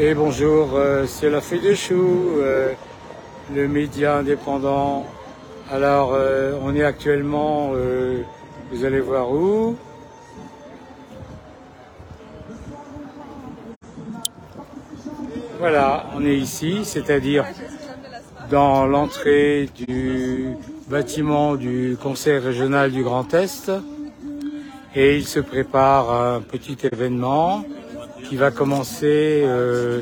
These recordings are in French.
Et bonjour, euh, c'est la fée de euh, le média indépendant. Alors, euh, on est actuellement, vous allez voir où? Voilà, on est ici, c'est-à-dire dans l'entrée du bâtiment du Conseil régional du Grand Est. Et il se prépare un petit événement qui va commencer euh,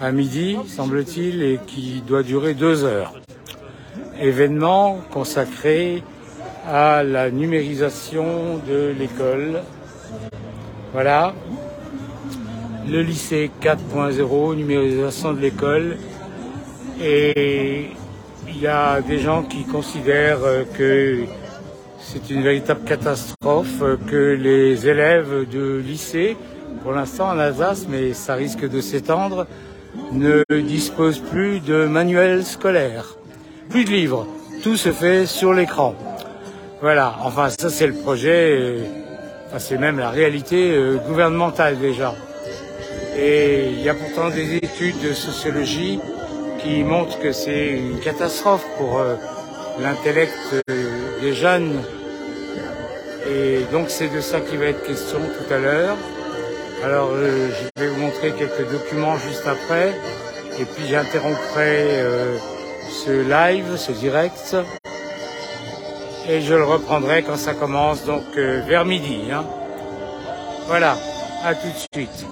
à midi, semble-t-il, et qui doit durer deux heures. Événement consacré à la numérisation de l'école. Voilà. Le lycée 4.0, numérisation de l'école. Et il y a des gens qui considèrent que c'est une véritable catastrophe que les élèves de lycée, pour l'instant en Alsace, mais ça risque de s'étendre, ne disposent plus de manuels scolaires, plus de livres. Tout se fait sur l'écran. Voilà, enfin ça c'est le projet, euh, enfin, c'est même la réalité euh, gouvernementale déjà. Et il y a pourtant des études de sociologie qui montrent que c'est une catastrophe pour euh, l'intellect des jeunes. Et donc c'est de ça qui va être question tout à l'heure. Alors euh, je vais vous montrer quelques documents juste après. Et puis j'interromprai euh, ce live, ce direct. Et je le reprendrai quand ça commence, donc euh, vers midi. Hein. Voilà, à tout de suite.